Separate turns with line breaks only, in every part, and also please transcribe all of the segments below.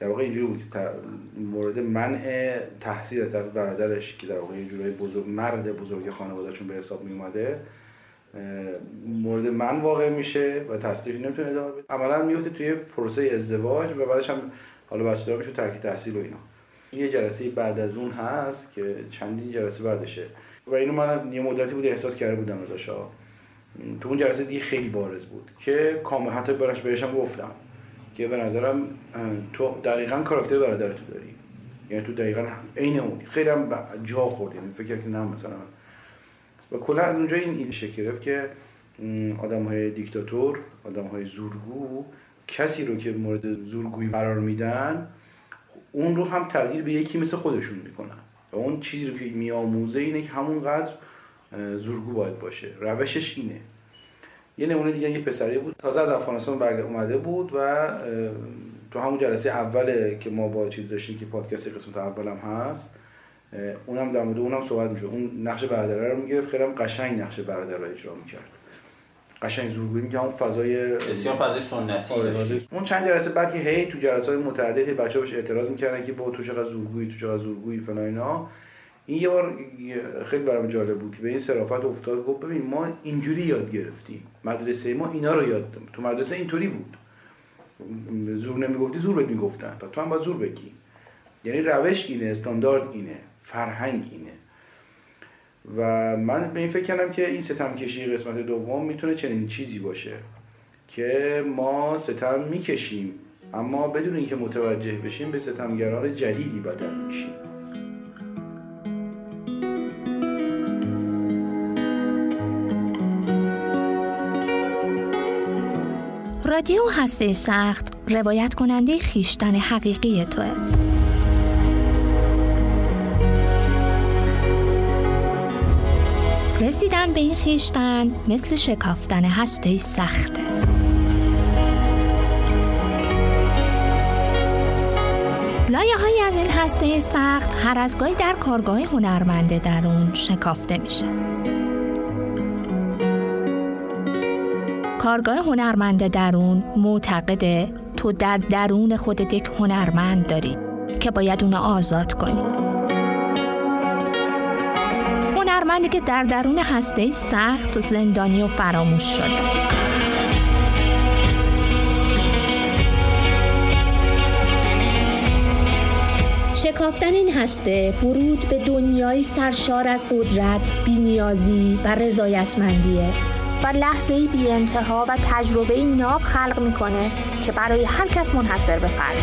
در واقع اینجوری بود که مورد منع تحصیل طرف برادرش که در واقع یه بزرگ مرد بزرگ خانوادهشون به حساب می اومده مورد من واقع میشه و تحصیلش نمی‌تونه ادامه بده. عملا میفته توی پروسه ازدواج و بعدش هم حالا بچه دار میشه ترک تحصیل و اینا. یه جلسه بعد از اون هست که چندین جلسه بعدشه. و اینو من یه مدتی بود احساس کرده بودم ازش تو اون جلسه دیگه خیلی بارز بود که کامل حتی برش بهشم گفتم. که به نظرم تو دقیقا کاراکتر برادر تو داری. یعنی تو دقیقا عین اون. خیلی هم جا خورد. یعنی فکر که نه مثلا. و کلا از اونجا این ایده شکل گرفت که آدم های دیکتاتور آدم های زورگو کسی رو که مورد زورگویی قرار میدن اون رو هم تبدیل به یکی مثل خودشون می‌کنن. و اون چیزی رو که میآموزه اینه که همونقدر زورگو باید باشه. روشش اینه. یه نمونه دیگه یه پسری بود. تازه از افغانستان برگرد اومده بود و تو همون جلسه اوله که ما با چیز داشتیم که پادکست قسمت اولم هست اونم در مورد اونم صحبت میشه اون نقش برادر رو می‌گرفت خیلی هم قشنگ نقش برادر رو اجرا می‌کرد. قشنگ زورگویی که اون فضای
بسیار فضای سنتی
آره اون چند جلسه بعد که هی تو جلسات متعدد بچه‌ها بهش اعتراض می‌کردن که با تو چقدر زورگویی تو چقدر زورگویی فلان اینا. این یه بار خیلی برام جالب بود که به این صرافت افتاد. گفت ببین ما اینجوری یاد گرفتیم. مدرسه ما اینا رو یاد دیم. تو مدرسه اینطوری بود. زور نمی‌گفتی زور بهت می‌گفتن. تو هم باید زور بگی. یعنی روش اینه استاندارد اینه فرهنگ اینه. و من به این فکر کردم که این ستم کشی قسمت دوم می‌تونه چنین چیزی باشه که ما ستم می‌کشیم. اما بدون اینکه متوجه بشیم به ستمگران جدیدی بدل میشیم.
رادیو هسته سخت روایت کننده خیشتن حقیقی توه. رسیدن به این خیشتن مثل شکافتن هسته سخته. لایه های از این هسته سخت هر از گاهی در کارگاه هنرمنده درون شکافته میشه. کارگاه هنرمند درون معتقده تو در درون خودت یک هنرمند داری که باید اونو آزاد کنی. هنرمندی که در درون هسته سخت زندانی و فراموش شده. شکافتن این هسته ورود به دنیای سرشار از قدرت، بینیازی و رضایتمندیه. و لحظه بی و تجربه ناب خلق می‌کنه که برای هر کس منحصر به فرد.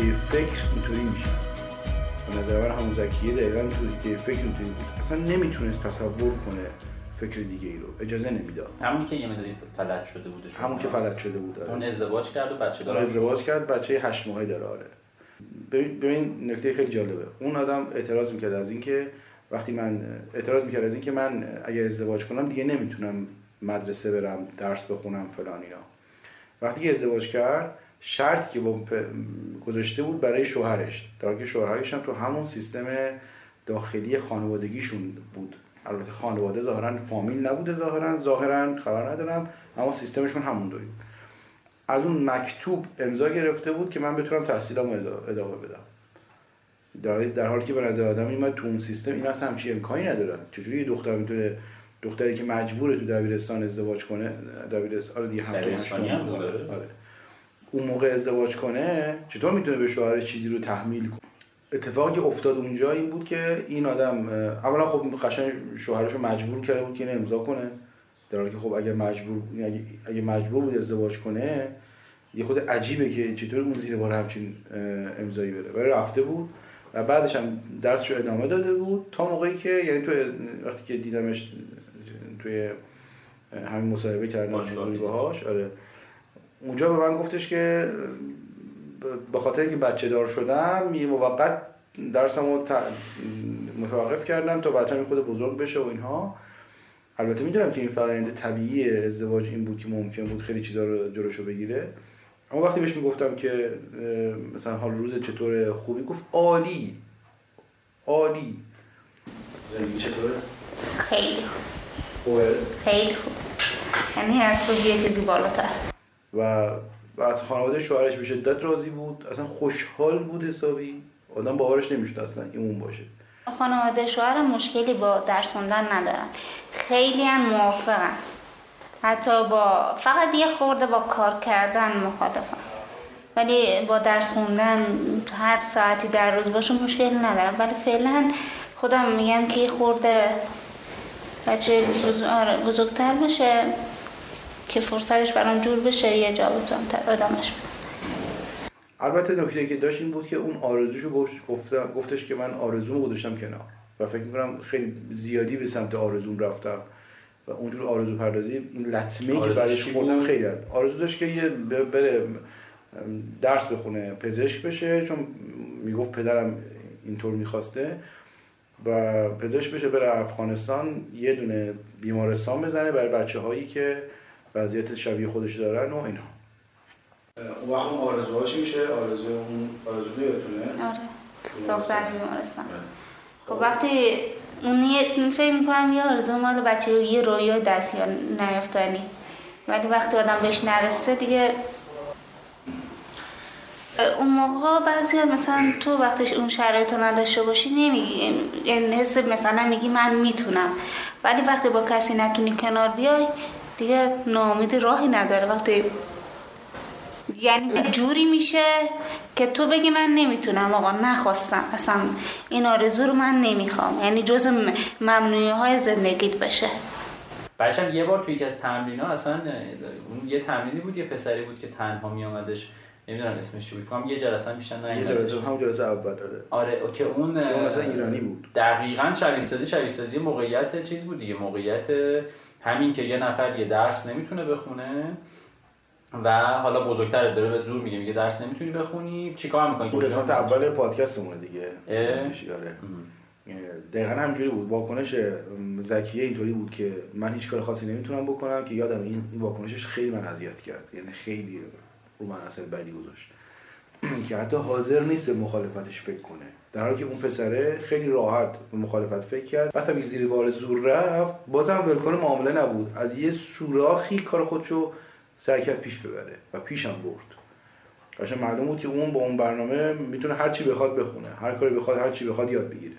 دیگه فکر اینطوری میشه. به نظر من همون زکیه دقیقا تو دیگه فکر اینطوری بود. اصلا نمی‌تونست تصور کنه فکر دیگه ای رو. اجازه نمی‌داد.
همونی که یه مداری فلج شده بوده
همون که فلج شده بود
آره. اون ازدواج کرد و بچه داره.
ازدواج کرد بچه هشت ماهه داره آره. ببین نکته خیلی جالبه. اون آدم اعتراض می‌کرد از اینکه وقتی من اعتراض می‌کرد از اینکه من اگر ازدواج کنم دیگه نمی‌تونم مدرسه برم درس بخونم فلان اینا. وقتی که ازدواج کرد شرطی که با گذاشته بود برای شوهرش. در که شوهرش هم تو همون سیستم داخلی خانوادگیشون بود. البته خانواده ظاهرا فامیل نبوده ظاهرا ظاهرا خبر ندارم اما سیستمشون همون داریم از اون مکتوب امضا گرفته بود که من بتونم تحصیلمو ادامه بدم. در, در حالی که به نظر آدم میاد تو اون سیستم این اصلا همچین امکانی ندارن چجوری یه دختر می‌تونه دختری که مجبوره تو دبیرستان ازدواج کنه دبیرستان آره دیگه آره. اون موقع ازدواج کنه چطور می‌تونه به شوهرش چیزی رو تحمیل کنه؟ اتفاقی که افتاد اونجا این بود که این آدم اولا خب قشنگ شوهرش رو مجبور کرده بود که اینو امضا کنه در حالی که خب اگر مجبور اگه, اگه مجبور بود ازدواج کنه یه خود عجیبه که چطور اون زیر بار همچین امضایی بده. ولی رفته بود و بعدش هم درسش رو ادامه داده بود تا موقعی که یعنی تو وقتی که دیدمش توی همین مصاحبه کردم باهاش آره. اونجا به من گفتش که به خاطر اینکه بچه دار شدم یه موقت درسم رو متوقف کردم تا بچه خود بزرگ بشه و اینها. البته می‌دونم که این فرآیند طبیعی ازدواج این بود که ممکن بود خیلی چیزا رو جلوشو بگیره. اما وقتی بهش می‌گفتم که مثلا حال روز چطور خوبی گفت عالی. عالی. زندگی چطوره؟
خیلی
خوبه؟
خیلی خوب. یعنی از یه چیزی بالاتر.
و از خانواده شوهرش به شدت راضی بود. اصلا خوشحال بود حسابی. آدم باورش نمی‌شد اصلا این اون باشه.
خانواده شوهر مشکلی با درس خوندن ندارن. خیلی هم موافقن. حتی با فقط یه خورده با کار کردن مخالفن. ولی با درس خوندن هر ساعتی در روز باشه مشکل ندارم ولی فعلا خودم میگم که خورده بچه آره، بزرگتر بشه که فرصتش برام جور بشه یه جا بتونم ادامش بدم
البته نکته که داشت این بود که اون آرزوشو گفتش که من آرزومو گذاشتم کنار و فکر می‌کنم خیلی زیادی به سمت آرزوم رفتم و اونجور آرزو پردازی این لطمه که برایش خوردم خیلی هست. آرزو داشت که یه بره درس بخونه پزشک بشه چون می‌گفت پدرم اینطور می‌خواسته و پزشک بشه بره افغانستان یه دونه بیمارستان بزنه برای بچه هایی که وضعیت شبیه خودش دارن و اینا. اون وقت اون آرزوها چی میشه؟ آرزو اون آرزو یادتونه؟
آره. ساختن بیمارستان. خب وقتی اون فکر می‌کنم یه آرزو مال بچه یه رویا دست یا نیفتانی. ولی وقتی آدم بهش نرسته دیگه اون موقع بعضی مثلا تو وقتش اون شرایط رو نداشته باشی نمیگی. یعنی حس مثلا میگی من می‌تونم. ولی وقتی با کسی نتونی کنار بیای دیگه ناامیدی راهی نداره. وقتی یعنی جوری میشه که تو بگی من نمی‌تونم آقا نخواستم. اصلا این آرزو رو من نمی‌خوام. یعنی جز ممنوعی های زندگیت بشه.
بچم یه بار توی یکی از تمرین ها اصلا اون یه تمرینی بود یه پسری بود که تنها می آمدش نمی‌دونم اسمش چی بود. یه جلسه میشن
نه یه جلسه هم جلسه اول داره
آره که اون
مثلا ایرانی بود.
دقیقاً شبیه سازی شبیه سازی موقعیت چیز بود دیگه. موقعیت همین که یه نفر یه درس نمی‌تونه بخونه و حالا بزرگتر داره به زور میگه میگه درس نمی‌تونی بخونی چیکار می‌کنی؟
اون قسمت اول پادکستمونه دیگه آره. دقیقا همجوری بود. واکنش زکیه اینطوری بود که من هیچ کار خاصی نمی‌تونم بکنم که یادم این این واکنشش خیلی من اذیت کرد. یعنی خیلی رو من اثر بدی گذاشت. که حتی حاضر نیست به مخالفتش فکر کنه. در حالی که اون پسره خیلی راحت به مخالفت فکر کرد. وقتی زیر بار زور رفت. بازم ولکن معامله نبود. از یه سوراخی کار خودشو سعی کرد پیش ببره و پیشم برد. قشنگ معلوم بود که اون با اون برنامه می‌تونه هر چی بخواد بخونه. هر کاری بخواد هر چی بخواد یاد بگیره.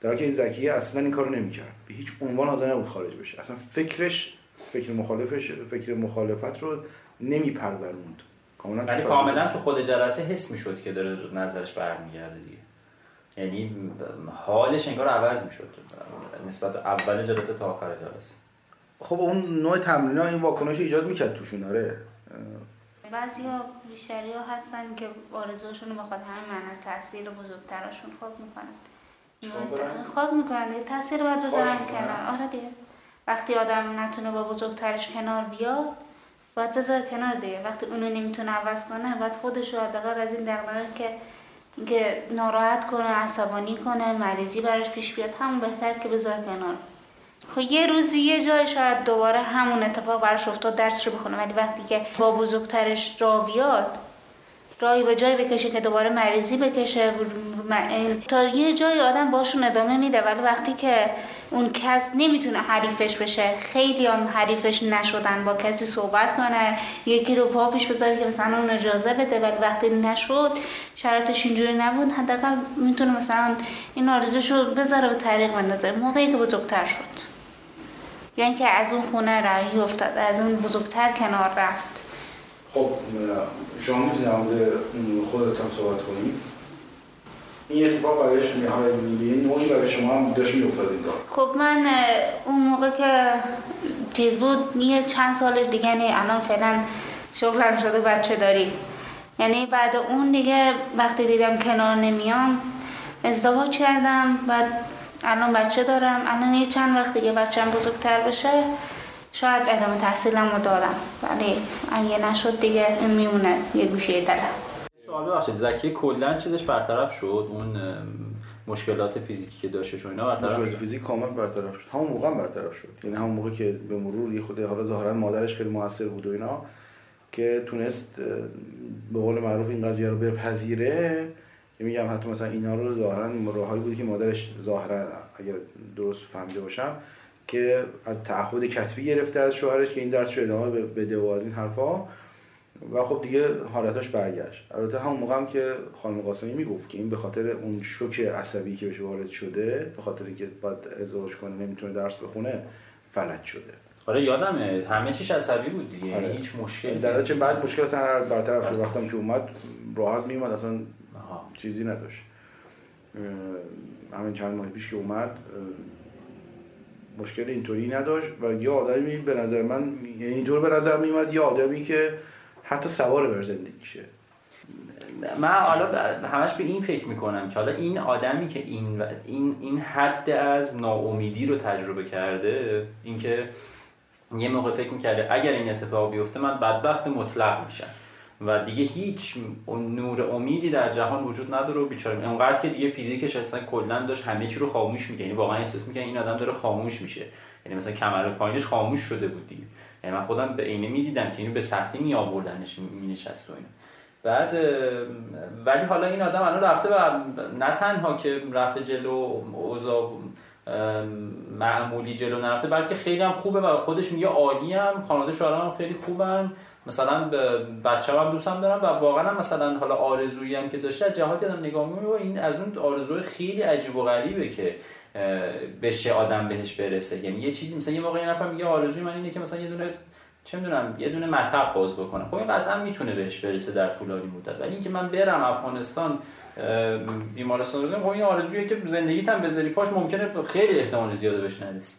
در حالی که این زکیه اصلا این کارو نمی‌کرد. به هیچ عنوان حاضر نبود خارج بشه. اصلا فکرش فکر مخالفش فکر مخالفت رو نمیپروروند.
ولی کاملا تو خود جلسه حس می‌شد که داره نظرش برمیگرده دیگه. یعنی حالش انگار عوض می‌شد. نسبت اول جلسه تا آخر جلسه.
خب اون نوع تمرین ها این واکنش ایجاد می‌کرد توشون آره.
بعضی ها بیشتری ها هستن که آرزوشون رو بخواد همین معنی تاثیر بزرگترشون خواب می‌کنن. خواب می‌کنن دیگه تاثیر باید بذارن کنار. آره دیگه. وقتی آدم نتونه با بزرگترش کنار بیاد باید بذار کنار دیگه. وقتی اونو نمی‌تونه عوض کنه باید خودش رو حداقل از این دغدغه که که ناراحت کنه عصبانی کنه مریضی براش پیش بیاد همون بهتر که بذار کنار. خب یه روزی یه جای شاید دوباره همون اتفاق براش افتاد درسش رو بخونه. ولی وقتی که با بزرگترش را بیاد راهی به جای بکشه که دوباره مریضی بکشه. تا یه جای آدم باشون ادامه میده ولی وقتی که اون کس نمی‌تونه حریفش بشه خیلی هم حریفش نشدن با کسی صحبت کنه. یکی رو وافش بذاره که مثلا اون اجازه بده ولی وقتی نشد شرایطش اینجوری نبود. حداقل می‌تونه مثلا این آرزوشو بذاره به طریق بندازه. موقعی که بزرگتر شد. یعنی که از اون خونه رایی افتاد از اون بزرگتر کنار رفت.
خب شما می‌تونید در خودت هم صحبت کنید. این اتفاق برایش یه نوعی برای شما هم داشت میافتاد
خب من اون موقع که چیز بود یه چند سالش دیگه یعنی الان فعلا شغلم شده بچه داری. یعنی بعد اون دیگه وقتی دیدم کنار نمیام ازدواج کردم. بعد الان بچه دارم. الان یه چند وقت دیگه بچم بزرگتر بشه. شاید ادامه تحصیلم رو دارم ولی اگه نشد دیگه این میمونه یه گوشه دلم.
سوال ببخشید زکی کلا چیزش برطرف شد؟ اون مشکلات فیزیکی که داشته و اینا برطرف
مشکلات
شد
فیزیک کامل برطرف شد. همون موقع هم برطرف شد. یعنی همون موقع که به مرور یه خود حالا ظاهرا مادرش خیلی موثر بود و اینا که تونست به قول معروف این قضیه رو بپذیره. که میگم حتی مثلا اینا رو ظاهرا راههایی بود که مادرش ظاهرا اگر درست فهمیده باشم که از تعهد کتبی گرفته از شوهرش که این درس رو ادامه بده و از این حرفا. و خب دیگه حالتاش برگشت. البته همون موقع هم که خانم قاسمی می‌گفت که این به خاطر اون شوک عصبی که بهش وارد شده به خاطر اینکه باید ازدواج کنه نمی‌تونه درس بخونه فلج شده.
آره یادمه. همه چیش عصبی بود دیگه.
آره.
هیچ مشکلی
در چه بعد مشکل اصلا هر برطرف شد. وقتم که اومد راحت میومد اصلا
آها.
چیزی نداشت. همین چند ماه پیش که اومد مشکل اینطوری نداشت و یه آدمی به نظر من یعنی اینطور به نظر میومد یه آدمی که حتی سوار بر زندگیشه.
من حالا همش به این فکر می‌کنم که حالا این آدمی که این این این حد از ناامیدی رو تجربه کرده اینکه یه موقع فکر می‌کرده اگر این اتفاق بیفته من بدبخت مطلق میشم. و دیگه هیچ نور امیدی در جهان وجود نداره و بیچاره. انقدر که دیگه فیزیکش اصلا کلا داشت همه چی رو خاموش می‌کنه یعنی واقعا احساس می‌کنه این آدم داره خاموش میشه. یعنی مثلا کمر پایینش خاموش شده بود دیگه. یعنی من خودم به عینه می‌دیدم که اینو به سختی می آوردنش مینشست و اینا. بعد ولی حالا این آدم الان رفته و نه تنها که رفته جلو اوضاع معمولی جلو نرفته بلکه خیلی هم خوبه و خودش میگه عالی هم خانواده شوهرم خیلی خوبن. مثلا به بچه هم دوستم دارم و واقعا هم مثلا حالا آرزویی هم که داشته جهاتی آدم نگاه می‌کنه این از اون آرزوی خیلی عجیب و غریبه که بشه آدم بهش برسه. یعنی یه چیزی مثلا یه موقع یه نفر میگه آرزوی من اینه که مثلا یه دونه چه می‌دونم یه دونه مطب باز بکنم خب این قطعا می‌تونه بهش برسه در طولانی مدت. ولی اینکه من برم افغانستان بیمارستان رو خب این آرزویه که زندگیت هم بذاری پاش ممکنه خیلی احتمال زیاده بهش نرسی.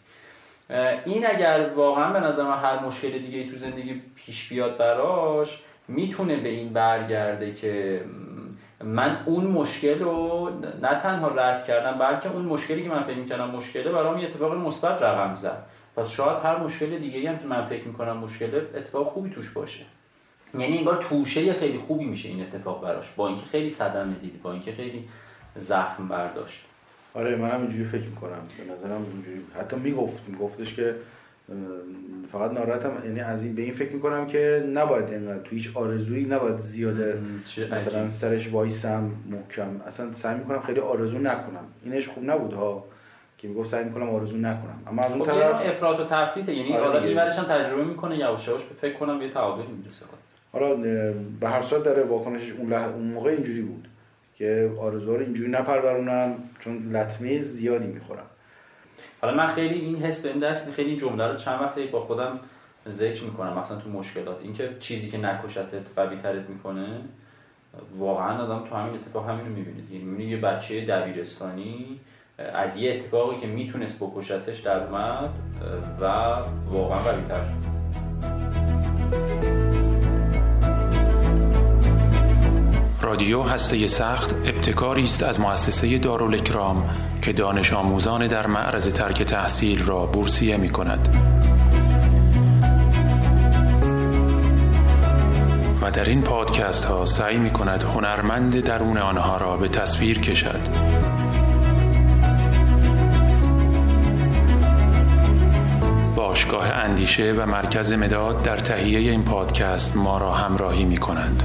این اگر واقعا به نظر من هر مشکل دیگه ای تو زندگی پیش بیاد براش می‌تونه به این برگرده که من اون مشکل رو نه تنها رد کردم بلکه اون مشکلی که من فکر می‌کردم مشکله برام یه اتفاق مثبت رقم زد. پس شاید هر مشکل دیگه هم که من فکر می‌کنم مشکله اتفاق خوبی توش باشه. یعنی انگار توشه خیلی خوبی میشه این اتفاق براش. با اینکه خیلی صدمه دید با اینکه خیلی زخم برداشت.
آره من هم اینجوری فکر می‌کنم. به نظرم اینجوری حتی می‌گفت میگفتش که فقط ناراحتم. یعنی از این به این فکر می‌کنم که نباید اینقدر تو هیچ آرزویی نباید زیاده. مثلا. سرش وایسم محکم. اصلا سعی می‌کنم خیلی آرزو نکنم. اینش خوب نبود ها که می‌گفت سعی می‌کنم آرزو نکنم. اما از اون
خب
طرف
افراط و تفریطه. یعنی
آره
حالا. این ورش هم تجربه می‌کنه یواش یواش به فکر کنم به یه تعادلی می‌رسه.
حالا به هر صورت داره واکنشش اون, لح... اون موقع اینجوری بود. که آرزوها رو اینجوری نپرورونم چون لطمه زیادی می‌خورم.
حالا من خیلی این حس بهم دست خیلی این جمله رو چند وقته با خودم ذکر می‌کنم مثلا تو مشکلات. اینکه چیزی که نکشتت قوی ترت می‌کنه واقعا آدم تو همین اتفاق همین رو می‌بینید یعنی یه بچه دبیرستانی از یه اتفاقی که می‌تونست بکشتش در اومد و واقعا قوی شد.
رادیو هسته سخت ابتکاری است از مؤسسه دارالکرام که دانش آموزان در معرض ترک تحصیل را بورسیه می کند. و در این پادکست ها سعی می کند هنرمند درون آنها را به تصویر کشد. باشگاه اندیشه و مرکز مداد در تهیه این پادکست ما را همراهی می کنند.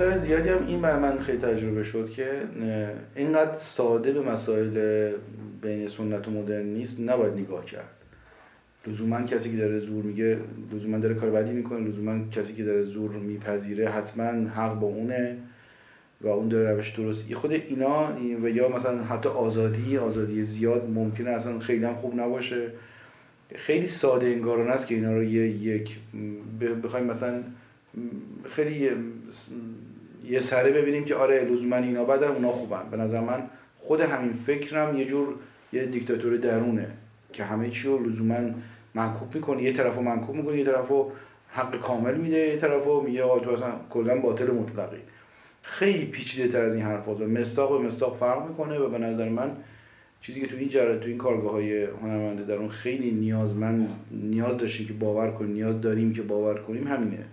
مقدار زیادی هم این بر من خیلی تجربه شد که اینقدر ساده به مسائل بین سنت و مدرنیسم نباید نگاه کرد. لزوما کسی که داره زور میگه لزوما داره کار بدی می‌کنه لزوما کسی که داره زور میپذیره حتما حق با اونه و اون داره روش درست خود اینا و یا مثلا حتی آزادی آزادی زیاد ممکنه اصلا خیلی هم خوب نباشه. خیلی ساده انگارانه است که اینا رو یک بخوایم مثلا خیلی یه- سره ببینیم که آره لزوما اینا بدن اونا خوبن. به نظر من خود همین فکرم یه جور یه دیکتاتوری درونه که همه چی رو لزوما منکوب می‌کنه. یه طرفو منکوب می‌کنه یه طرفو حق کامل میده یه طرفو میگه آقا تو اصلا کلا باطل مطلقی. خیلی پیچیده تر از این حرف و مستاق و مستاق فرق می‌کنه و به نظر من چیزی که تو این جره تو این کارگاه های هنرمنده در اون خیلی نیازمند نیاز داشتیم که باور کنیم نیاز داریم که باور کنیم همینه.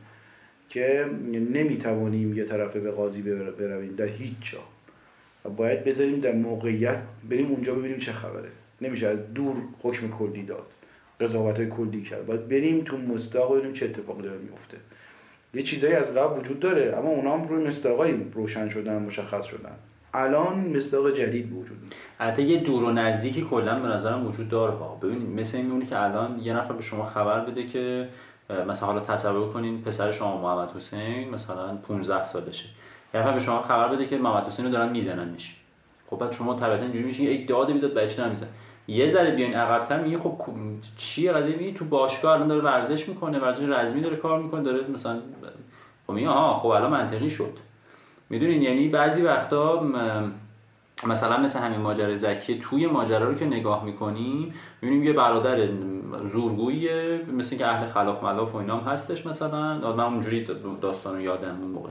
که نمی‌توانیم یه طرفه به قاضی برویم در هیچ جا. و باید بذاریم در موقعیت بریم اونجا ببینیم چه خبره. نمیشه از دور حکم کلی داد قضاوت های کلی کرد. باید بریم تو مستاق ببینیم چه اتفاقی داره میفته یه چیزایی از قبل وجود داره اما اونا هم روی مستاقای روشن شدن مشخص شدن. الان مستاق جدید وجود
البته یه دور و نزدیکی کلا به نظرم وجود داره ها. ببینید مثل این که الان یه نفر به شما خبر بده که مثلا حالا تصور کنین پسر شما محمد حسین مثلا 15 سالشه. یه نفر به شما خبر بده که محمد حسین رو دارن میزننش خب بعد شما طبعا اینجوری میشین یک داد می‌داد بچه نمیزن یه ذره بیاین عقب‌تر میگه خب چیه قضیه؟ میگه تو باشگاه الان داره ورزش می‌کنه ورزش رزمی داره کار می‌کنه داره مثلا خب میگه آها خب الان منطقی شد. می‌دونین؟ یعنی بعضی وقتا مثلا مثل همین ماجرای زکی توی ماجرا رو که نگاه می‌کنیم می‌بینیم یه برادر زورگویه مثل که اهل خلاف ملاف و اینام هستش مثلا. من اونجوری داستان رو یادم اون موقع.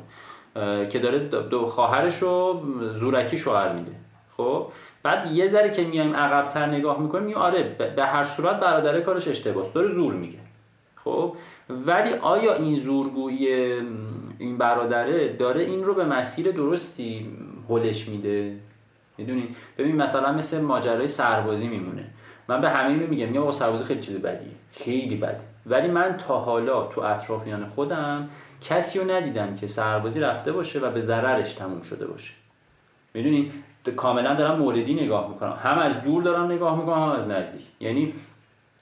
که داره دو خواهرش رو زورکی شوهر میده. خب؟ بعد یه ذره که میایم عقبتر نگاه می‌کنیم آره به هر صورت برادره کارش اشتباهه داره زور میگه. خب؟ ولی آیا این زورگویی این برادره داره این رو به مسیر درستی هلش میده؟ می‌دونی؟ ببین مثلا مثل ماجرای سربازی میمونه. من به همین میگم میگم سربازی خیلی چیز بدیه. خیلی بده ولی من تا حالا تو اطرافیان خودم کسی رو ندیدم که سربازی رفته باشه و به ضررش تموم شده باشه. می‌دونی؟ کاملا دارم موردی نگاه می‌کنم. هم از دور دارم نگاه می‌کنم هم از نزدیک. یعنی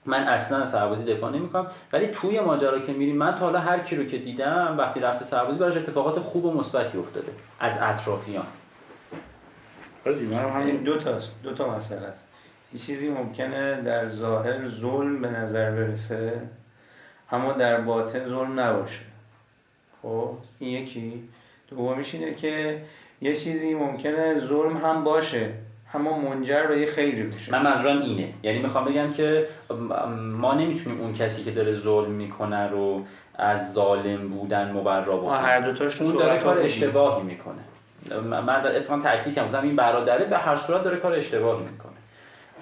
من اصلا از سربازی دفاع نمی‌کنم. ولی توی ماجرا که میریم من تا حالا هر کی رو که دیدم وقتی رفته سربازی براش اتفاقات خوب و مثبتی افتاده. از اطرافیان.
آره همین دو تاست دو تا مسئله است. یه چیزی ممکنه در ظاهر ظلم به نظر برسه اما در باطن ظلم نباشه. خب این یکی. دومیش اینه که یه چیزی ممکنه ظلم هم باشه اما منجر به یه خیری بشه.
من منظورم اینه. یعنی می‌خوام بگم که ما نمی‌تونیم اون کسی که داره ظلم می‌کنه رو از ظالم بودن مبرا بکنیم.
هر دو
اون داره کار اشتباهی می‌کنه. من اتفاقا تاکید کردم این برادره به هر صورت داره کار اشتباهی می‌کنه.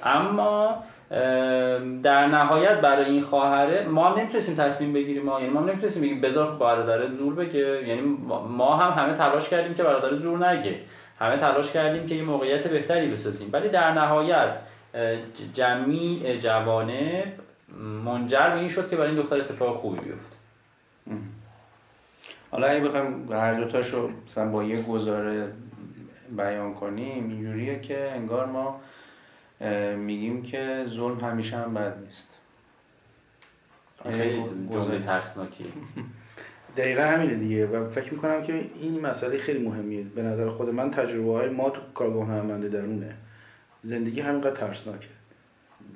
اما در نهایت برای این خواهره ما نمی‌تونستیم تصمیم بگیریم ما یعنی ما نمی‌تونستیم بگیم بذار برادر زور بگه یعنی ما هم همه تلاش کردیم که برادر زور نگه. همه تلاش کردیم که یه موقعیت بهتری بسازیم. ولی در نهایت جمعی جوانه منجر به این شد که برای این دختر اتفاق خوبی بیفت.
حالا اگه بخوایم هر دوتاشو مثلا با یه گزاره بیان کنیم اینجوریه که انگار ما میگیم که ظلم همیشه هم بد نیست.
خیلی جمله ترسناکی
دقیقا همینه دیگه. و فکر می‌کنم که این مسئله خیلی مهمیه به نظر خود من. تجربه های ما تو کارگاه هنرمنده درونه. زندگی همینقدر ترسناکه.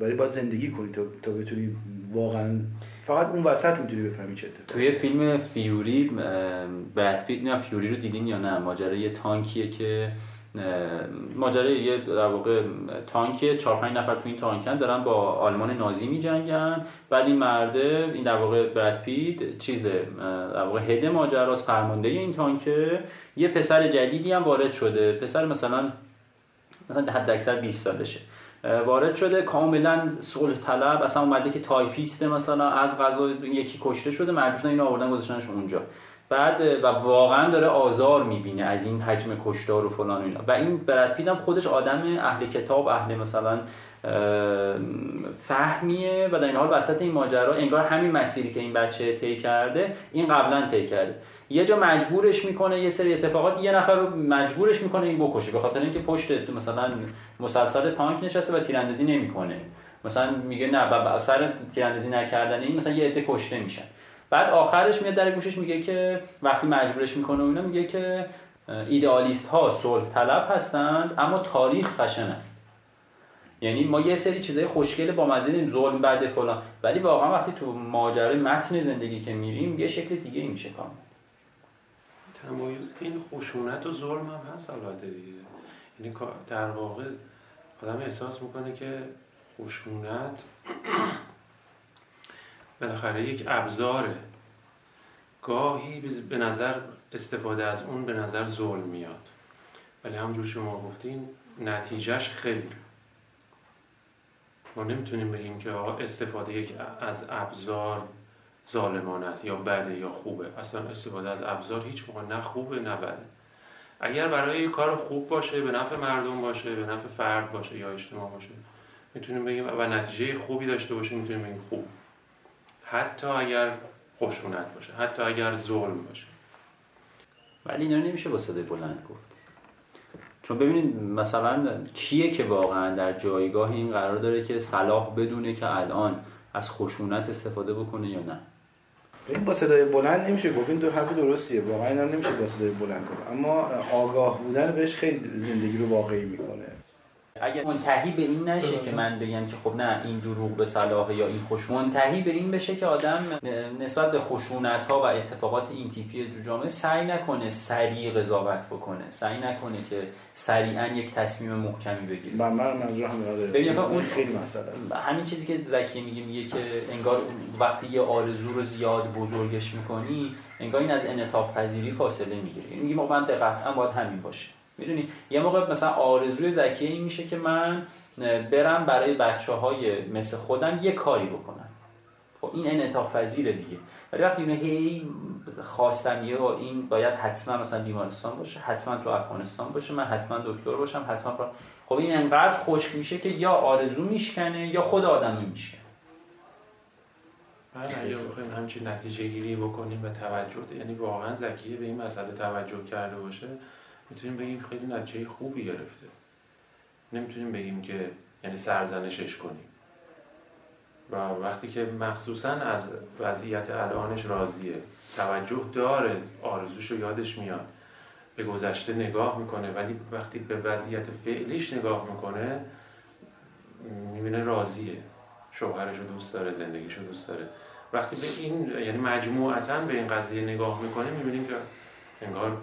ولی باید زندگی کنی تا, تا بتونی واقعا فقط اون وسط می‌تونی بفهمی چه
توی فیلم فیوری براد پیت نه فیوری رو دیدین یا نه؟ ماجرای یه تانکیه که ماجرای یه در واقع تانکیه چهار پنج نفر تو این تانکن دارن با آلمان نازی میجنگن. بعد این مرده این در واقع براد پیت چیز در واقع هد ماجراست فرمانده این تانکه. یه پسر جدیدی هم وارد شده. پسر مثلا مثلا حد اکثر 20 سالشه. وارد شده کاملا صلح طلب اصلا اومده که تایپیسته مثلا از غذا یکی کشته شده مجبورن اینو آوردن گذاشتنش اونجا. بعد و واقعا داره آزار می‌بینه از این حجم کشتار و فلان اینا. و این برد هم خودش آدم اهل کتاب اهل مثلا فهمیه و در این حال وسط این ماجرا انگار همین مسیری که این بچه طی کرده این قبلا طی کرده. یه جا مجبورش می‌کنه یه سری اتفاقات یه نفر رو مجبورش می‌کنه این بکشه به خاطر اینکه پشت مثلا مسلسل تانک نشسته و تیراندازی نمی‌کنه. مثلا میگه نه سر تیراندازی نکردن این مثلا یه عده کشته میشن. بعد آخرش میاد در گوشش میگه که وقتی مجبورش می‌کنه و اینا میگه که ایدئالیست ها صلح طلب هستند اما تاریخ خشن است. یعنی ما یه سری چیزای خوشگل با مزه ظلم بعد فلان. ولی واقعا وقتی تو ماجرای متن زندگی که میریم یه شکل دیگه میشه کامل.
تمایز این خشونت و ظلم هم هست البته دیگه. یعنی در واقع آدم احساس می‌کنه که خشونت بالاخره یک ابزاره. گاهی به نظر استفاده از اون به نظر ظلم میاد. ولی همونجور شما گفتین نتیجهش خیر. ما نمی‌تونیم بگیم که استفاده از ابزار ظالمانه است یا بده یا خوبه. اصلا استفاده از ابزار هیچ موقع نه خوبه نه بده. اگر برای کار خوب باشه به نفع مردم باشه به نفع فرد باشه یا اجتماع باشه می‌تونیم بگیم و نتیجه خوبی داشته باشه می‌تونیم بگیم خوب. حتی اگر خشونت باشه حتی اگر ظلم باشه.
ولی اینا نمیشه با صدای بلند گفت. چون ببینید مثلا کیه که واقعا در جایگاه این قرار داره که صلاح بدونه که الان از خشونت استفاده بکنه یا نه؟
این با صدای بلند نمیشه گفت. این دو حرف درستیه. واقعا نمیشه با صدای بلند گفت. اما آگاه بودن بهش خیلی زندگی رو واقعی می‌کنه.
اگر منتهی به این نشه که من بگم که خب نه این دروغ به صلاح یا این خوش منتهی به این بشه که آدم نسبت به خشونت ها و اتفاقات این تیپی تو جامعه سعی نکنه سریع قضاوت بکنه. سعی نکنه که سریعا یک تصمیم محکمی بگیره.
من من منظور
ببین
اون خیلی مسئله است.
همین چیزی که زکی میگه میگه که انگار وقتی یه آرزو رو زیاد بزرگش می‌کنی انگار این از انعطاف پذیری فاصله می‌گیره. یعنی میگه من قطعا باید همین باشه. می‌دونی؟ یه موقع مثلا آرزوی زکی این میشه که من برم برای بچه های مثل خودم یه کاری بکنم. خب این انعطاف پذیره دیگه. ولی وقتی اینو هی خواستم یه این باید حتما مثلا بیمارستان باشه حتما تو افغانستان باشه من حتما دکتر باشم حتما خب این انقدر خشک میشه که یا آرزو میشکنه یا خود آدم میشکنه.
بعد اگه بخوایم همچین نتیجه گیری بکنیم و توجه یعنی واقعا ذکیه به این مسئله توجه کرده باشه می‌تونیم بگیم خیلی نتیجه خوبی گرفته. نمی‌تونیم بگیم که یعنی سرزنشش کنیم. و وقتی که مخصوصا از وضعیت الانش راضیه توجه داره آرزوش رو یادش میاد به گذشته نگاه می‌کنه ولی وقتی به وضعیت فعلیش نگاه می‌کنه می‌بینه راضیه. شوهرش رو دوست داره زندگیش رو دوست داره. وقتی به این یعنی مجموعتا به این قضیه نگاه می‌کنه می‌بینیم که انگار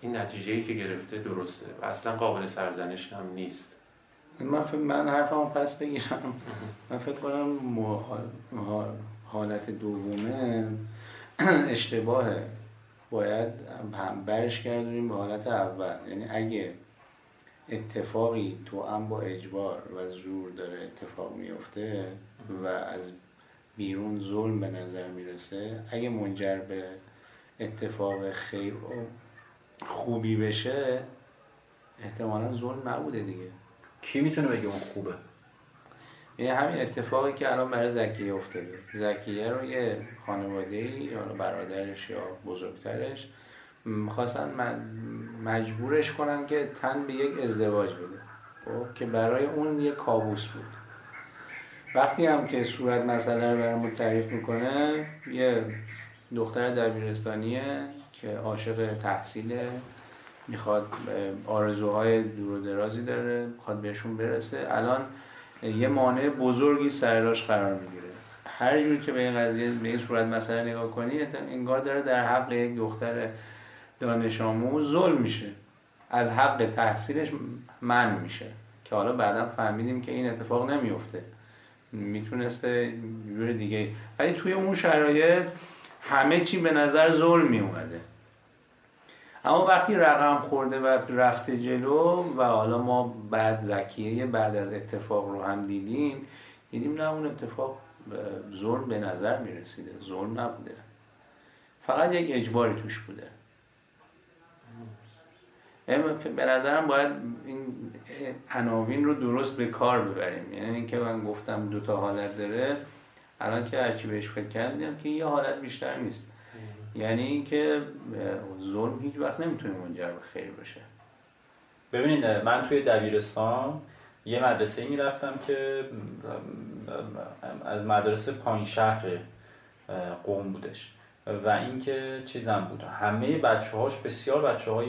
این نتیجه که گرفته درسته و اصلا قابل سرزنش هم نیست.
من فکر من حرفمو پس بگیرم. من فکر کنم حالت دومه اشتباهه. باید هم برش گردونیم به حالت اول. یعنی اگه اتفاقی تو هم با اجبار و زور داره اتفاق میفته و از بیرون ظلم به نظر می‌رسه اگه منجر به اتفاق خیر و خوبی بشه احتمالا ظلم نبوده دیگه.
کی می‌تونه بگه اون خوبه؟
یعنی همین اتفاقی که الان برای زکیه افتاده. زکیه رو یه خانواده یا برادرش یا بزرگترش خواستن مجبورش کنن که تن به یک ازدواج بده. خب که برای اون یه کابوس بود. وقتی هم که صورت مسئله رو برامون تعریف می‌کنه یه دختر دبیرستانیه که عاشق تحصیله می‌خواد آرزوهای دور و درازی داره می‌خواد بهشون برسه. الان یه مانع بزرگی سرراش قرار می‌گیره. هر جور که به این قضیه به این صورت مسئله نگاه کنی انگار داره در حق یک دختر دانش آموز ظلم میشه. از حق تحصیلش من میشه. که حالا بعدا فهمیدیم که این اتفاق نمیفته. می‌تونسته جور دیگه ولی توی اون شرایط همه چی به نظر ظلم می اومده. اما وقتی رقم خورده و رفته جلو و حالا ما بعد زکیه بعد از اتفاق رو هم دیدیم دیدیم نه اون اتفاق ظلم به نظر می رسیده ظلم نبوده. فقط یک اجباری توش بوده. به نظرم باید این عناوین رو درست به کار ببریم. یعنی اینکه من گفتم دو تا حالت داره. الان که هرچی بهش فکر کردم که یه حالت بیشتر نیست. یعنی اینکه ظلم هیچ وقت نمی‌تونه منجر به خیر بشه.
ببینید من توی دبیرستان یه مدرسه می‌رفتم که از مدرسه پایین شهر قوم بودش. و اینکه چیزم بود. همه بچه هاش بسیار بچه های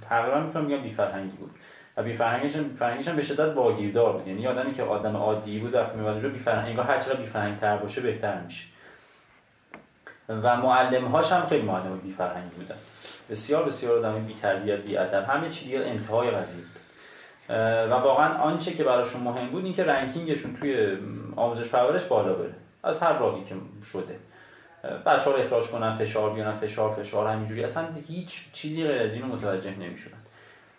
تقریبا می‌تونم بگم بیفرهنگی بود. و بیفرهنگش بیفرهنگش هم به شدت واگیردار بود. یعنی آدمی که آدم عادی بود وقتی میاد اونجا بیفرهنگ انگار هر چقدر بیفرهنگ تر باشه بهتر میشه. و معلم هاش هم خیلی معلم بی فرهنگی بودن. بسیار بسیار آدم بی تربیت بی ادب همه چی دیگه انتهای قضیه و واقعا آنچه که براشون مهم بود این که رنکینگشون توی آموزش پرورش بالا بره. از هر راهی که شده. بچه ها رو اخراج کنن فشار بیارن فشار فشار همینجوری. اصلا هیچ چیزی غیر از اینو متوجه نمی‌شدن.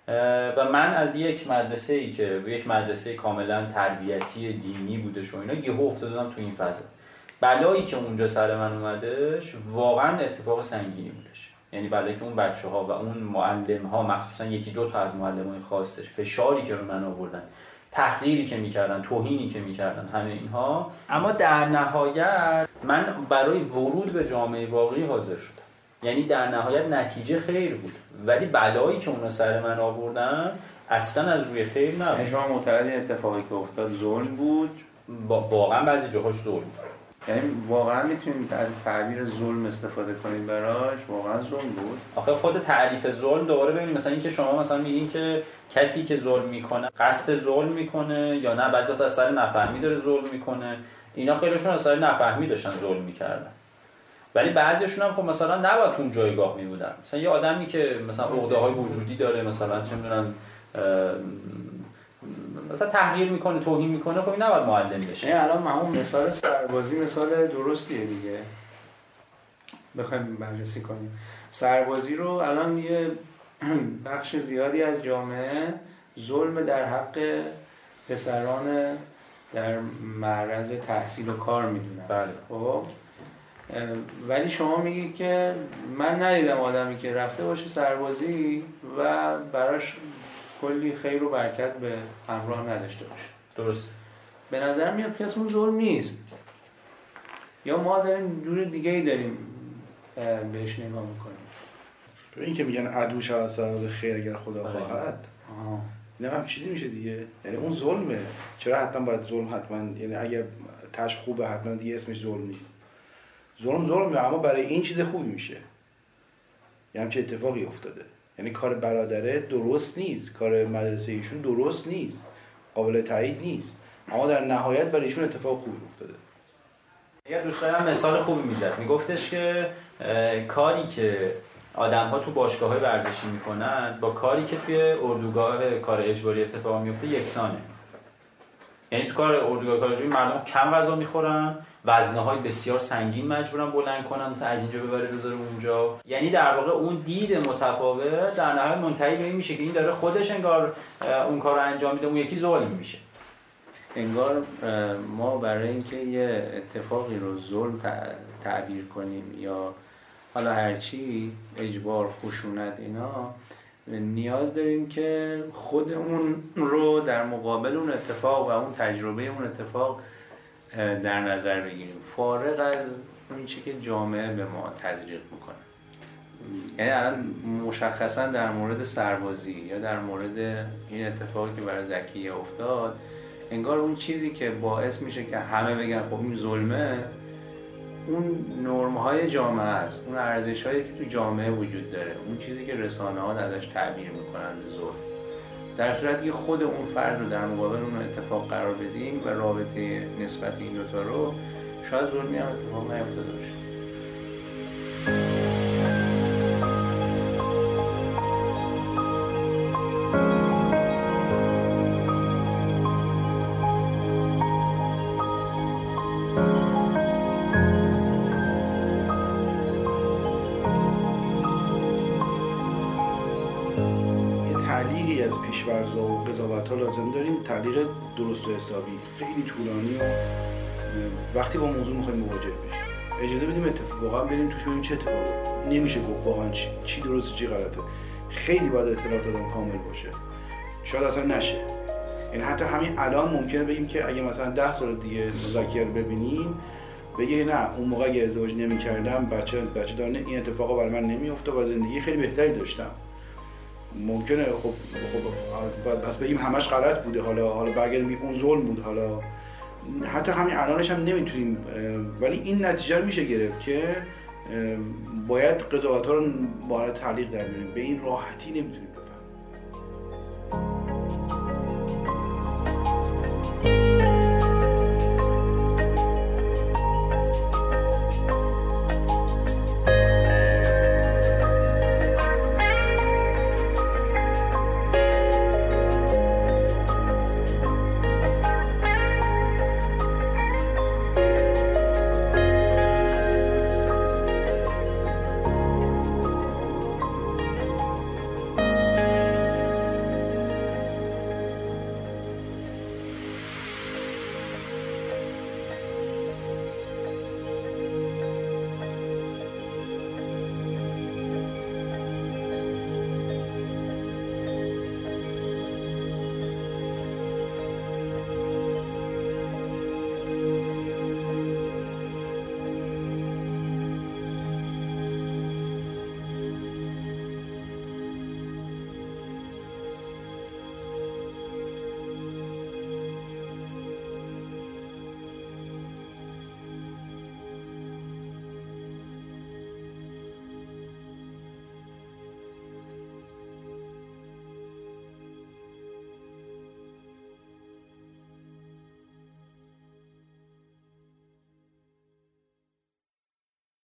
و من از یک مدرسه ای که یک مدرسه کاملا تربیتی دینی بودش و اینا یهو افتادم تو این فضا. بلایی که اونجا سر من اومدش واقعا اتفاق سنگینی بودش. یعنی بلایی که اون بچه ها و اون معلم ها مخصوصا یکی دو تا از معلم های خاصش فشاری که رو من آوردن تحقیری که می‌کردن توهینی که می‌کردن همه اینها. اما در نهایت من برای ورود به جامعه واقعی حاضر شدم. یعنی در نهایت نتیجه خیر بود. ولی بلایی که اونا سر من آوردن اصلا از روی خیر نبود.
یعنی شما معتقد اتفاقی که افتاد ظلم بود؟
واقعا بعضی جاهاش ظلم
یعنی واقعا می‌تونیم از تعبیر ظلم استفاده کنیم براش؟ واقعا ظلم بود.
آخه خود تعریف ظلم دوباره ببینید مثلا اینکه شما مثلا میگین که کسی که ظلم می‌کنه قصد ظلم می‌کنه یا نه بعضی از سر نفهمی داره ظلم می‌کنه. اینا خیلیشون از سر نفهمی داشتن ظلم می‌کردن. ولی بعضیشون هم خب مثلا نباید اون جایگاه می بودن مثلا یه آدمی که مثلا عقده های وجودی داره مثلا چه می‌دونم مثلا تحقیر می‌کنه توهین می‌کنه خب این نباید معلم بشه.
یعنی الان اون مثال سربازی مثال درستیه دیگه. بخوایم بررسی کنیم. سربازی رو الان یه بخش زیادی از جامعه ظلم در حق پسران در معرض تحصیل و کار می‌دونن.
بله.
خب؟ ولی شما میگید که من ندیدم آدمی که رفته باشه سربازی و براش کلی خیر و برکت به همراه نداشته باشه.
درست.
به نظر میاد که اون ظلم نیست. یا ما داریم جور دیگه ای داریم بهش نگاه می‌کنیم.
این که میگن عدو شود سبب خیر اگر خدا خواهد. نه هم چیزی میشه دیگه. یعنی اون ظلمه. چرا حتما باید ظلم حتما؟ یعنی اگر تش خوبه حتما دیگه اسمش ظلم نیست. ظلم ظلمه اما برای این چیز خوبی میشه. یه همچه اتفاقی افتاده. یعنی کار برادره درست نیست. کار مدرسه ایشون درست نیست. قابل تایید نیست. اما در نهایت برای ایشون اتفاق خوبی افتاده.
یه دوست دارم مثال خوبی می‌زد. میگفتش که کاری که آدم ها تو باشگاه های ورزشی می‌کنن با کاری که توی اردوگاه کار اجباری اتفاق میفته یکسانه. یعنی تو کار اردوگاه کار اجباری مردم کم غذا می‌خورن وزنه های بسیار سنگین مجبورن بلند کنن مثلا از اینجا ببره بذاره اونجا. یعنی در واقع اون دید متفاوت در نهایت منتهی به این میشه که این داره خودش انگار اون کار رو انجام میده اون یکی ظلم میشه.
انگار ما برای اینکه یه اتفاقی رو ظلم تعبیر کنیم یا حالا هرچی اجبار خشونت اینا نیاز داریم که خودمون رو در مقابل اون اتفاق و اون تجربه اون اتفاق در نظر بگیریم. فارغ از اون چی که جامعه به ما تزریق می‌کنه. یعنی الان مشخصا در مورد سربازی یا در مورد این اتفاقی که برای زکیه افتاد انگار اون چیزی که باعث میشه که همه بگن خب این ظلمه اون نرم های جامعه است. اون ارزش هایی که تو جامعه وجود داره. اون چیزی که رسانه ها ازش تعبیر می‌کنن به ظلم در صورتی که خود اون فرد رو در مقابل اون اتفاق قرار بدیم و رابطه نسبت این دوتا رو شاید ظلمی هم اتفاق نیفتاده باشه.
قضاوت ها لازم داریم تعلیق درست و حسابی. خیلی طولانی و وقتی با موضوع می‌خوایم مواجه بشیم. اجازه بدیم اتفاق واقعا بریم توش ببینیم چه اتفاقی. نمیشه گفت واقعا چی, چی درست چی غلطه. خیلی باید اطلاعات آدم کامل باشه. شاید اصلا نشه. یعنی حتی همین الان ممکنه بگیم که اگه مثلا ده سال دیگه رو ببینیم بگه نه اون موقع اگه ازدواج نمی‌کردم بچه بچه دارن این اتفاقا برای من نمی‌افتاد و زندگی خیلی بهتری داشتم. ممکنه خب خب پس بگیم همش غلط بوده. حالا حالا برگردیم اون ظلم بود. حالا حتی همین الانش هم نمی‌تونیم ولی این نتیجه رو میشه گرفت که باید قضاوت ها رو باید تعلیق در به این راحتی نمی‌تونیم.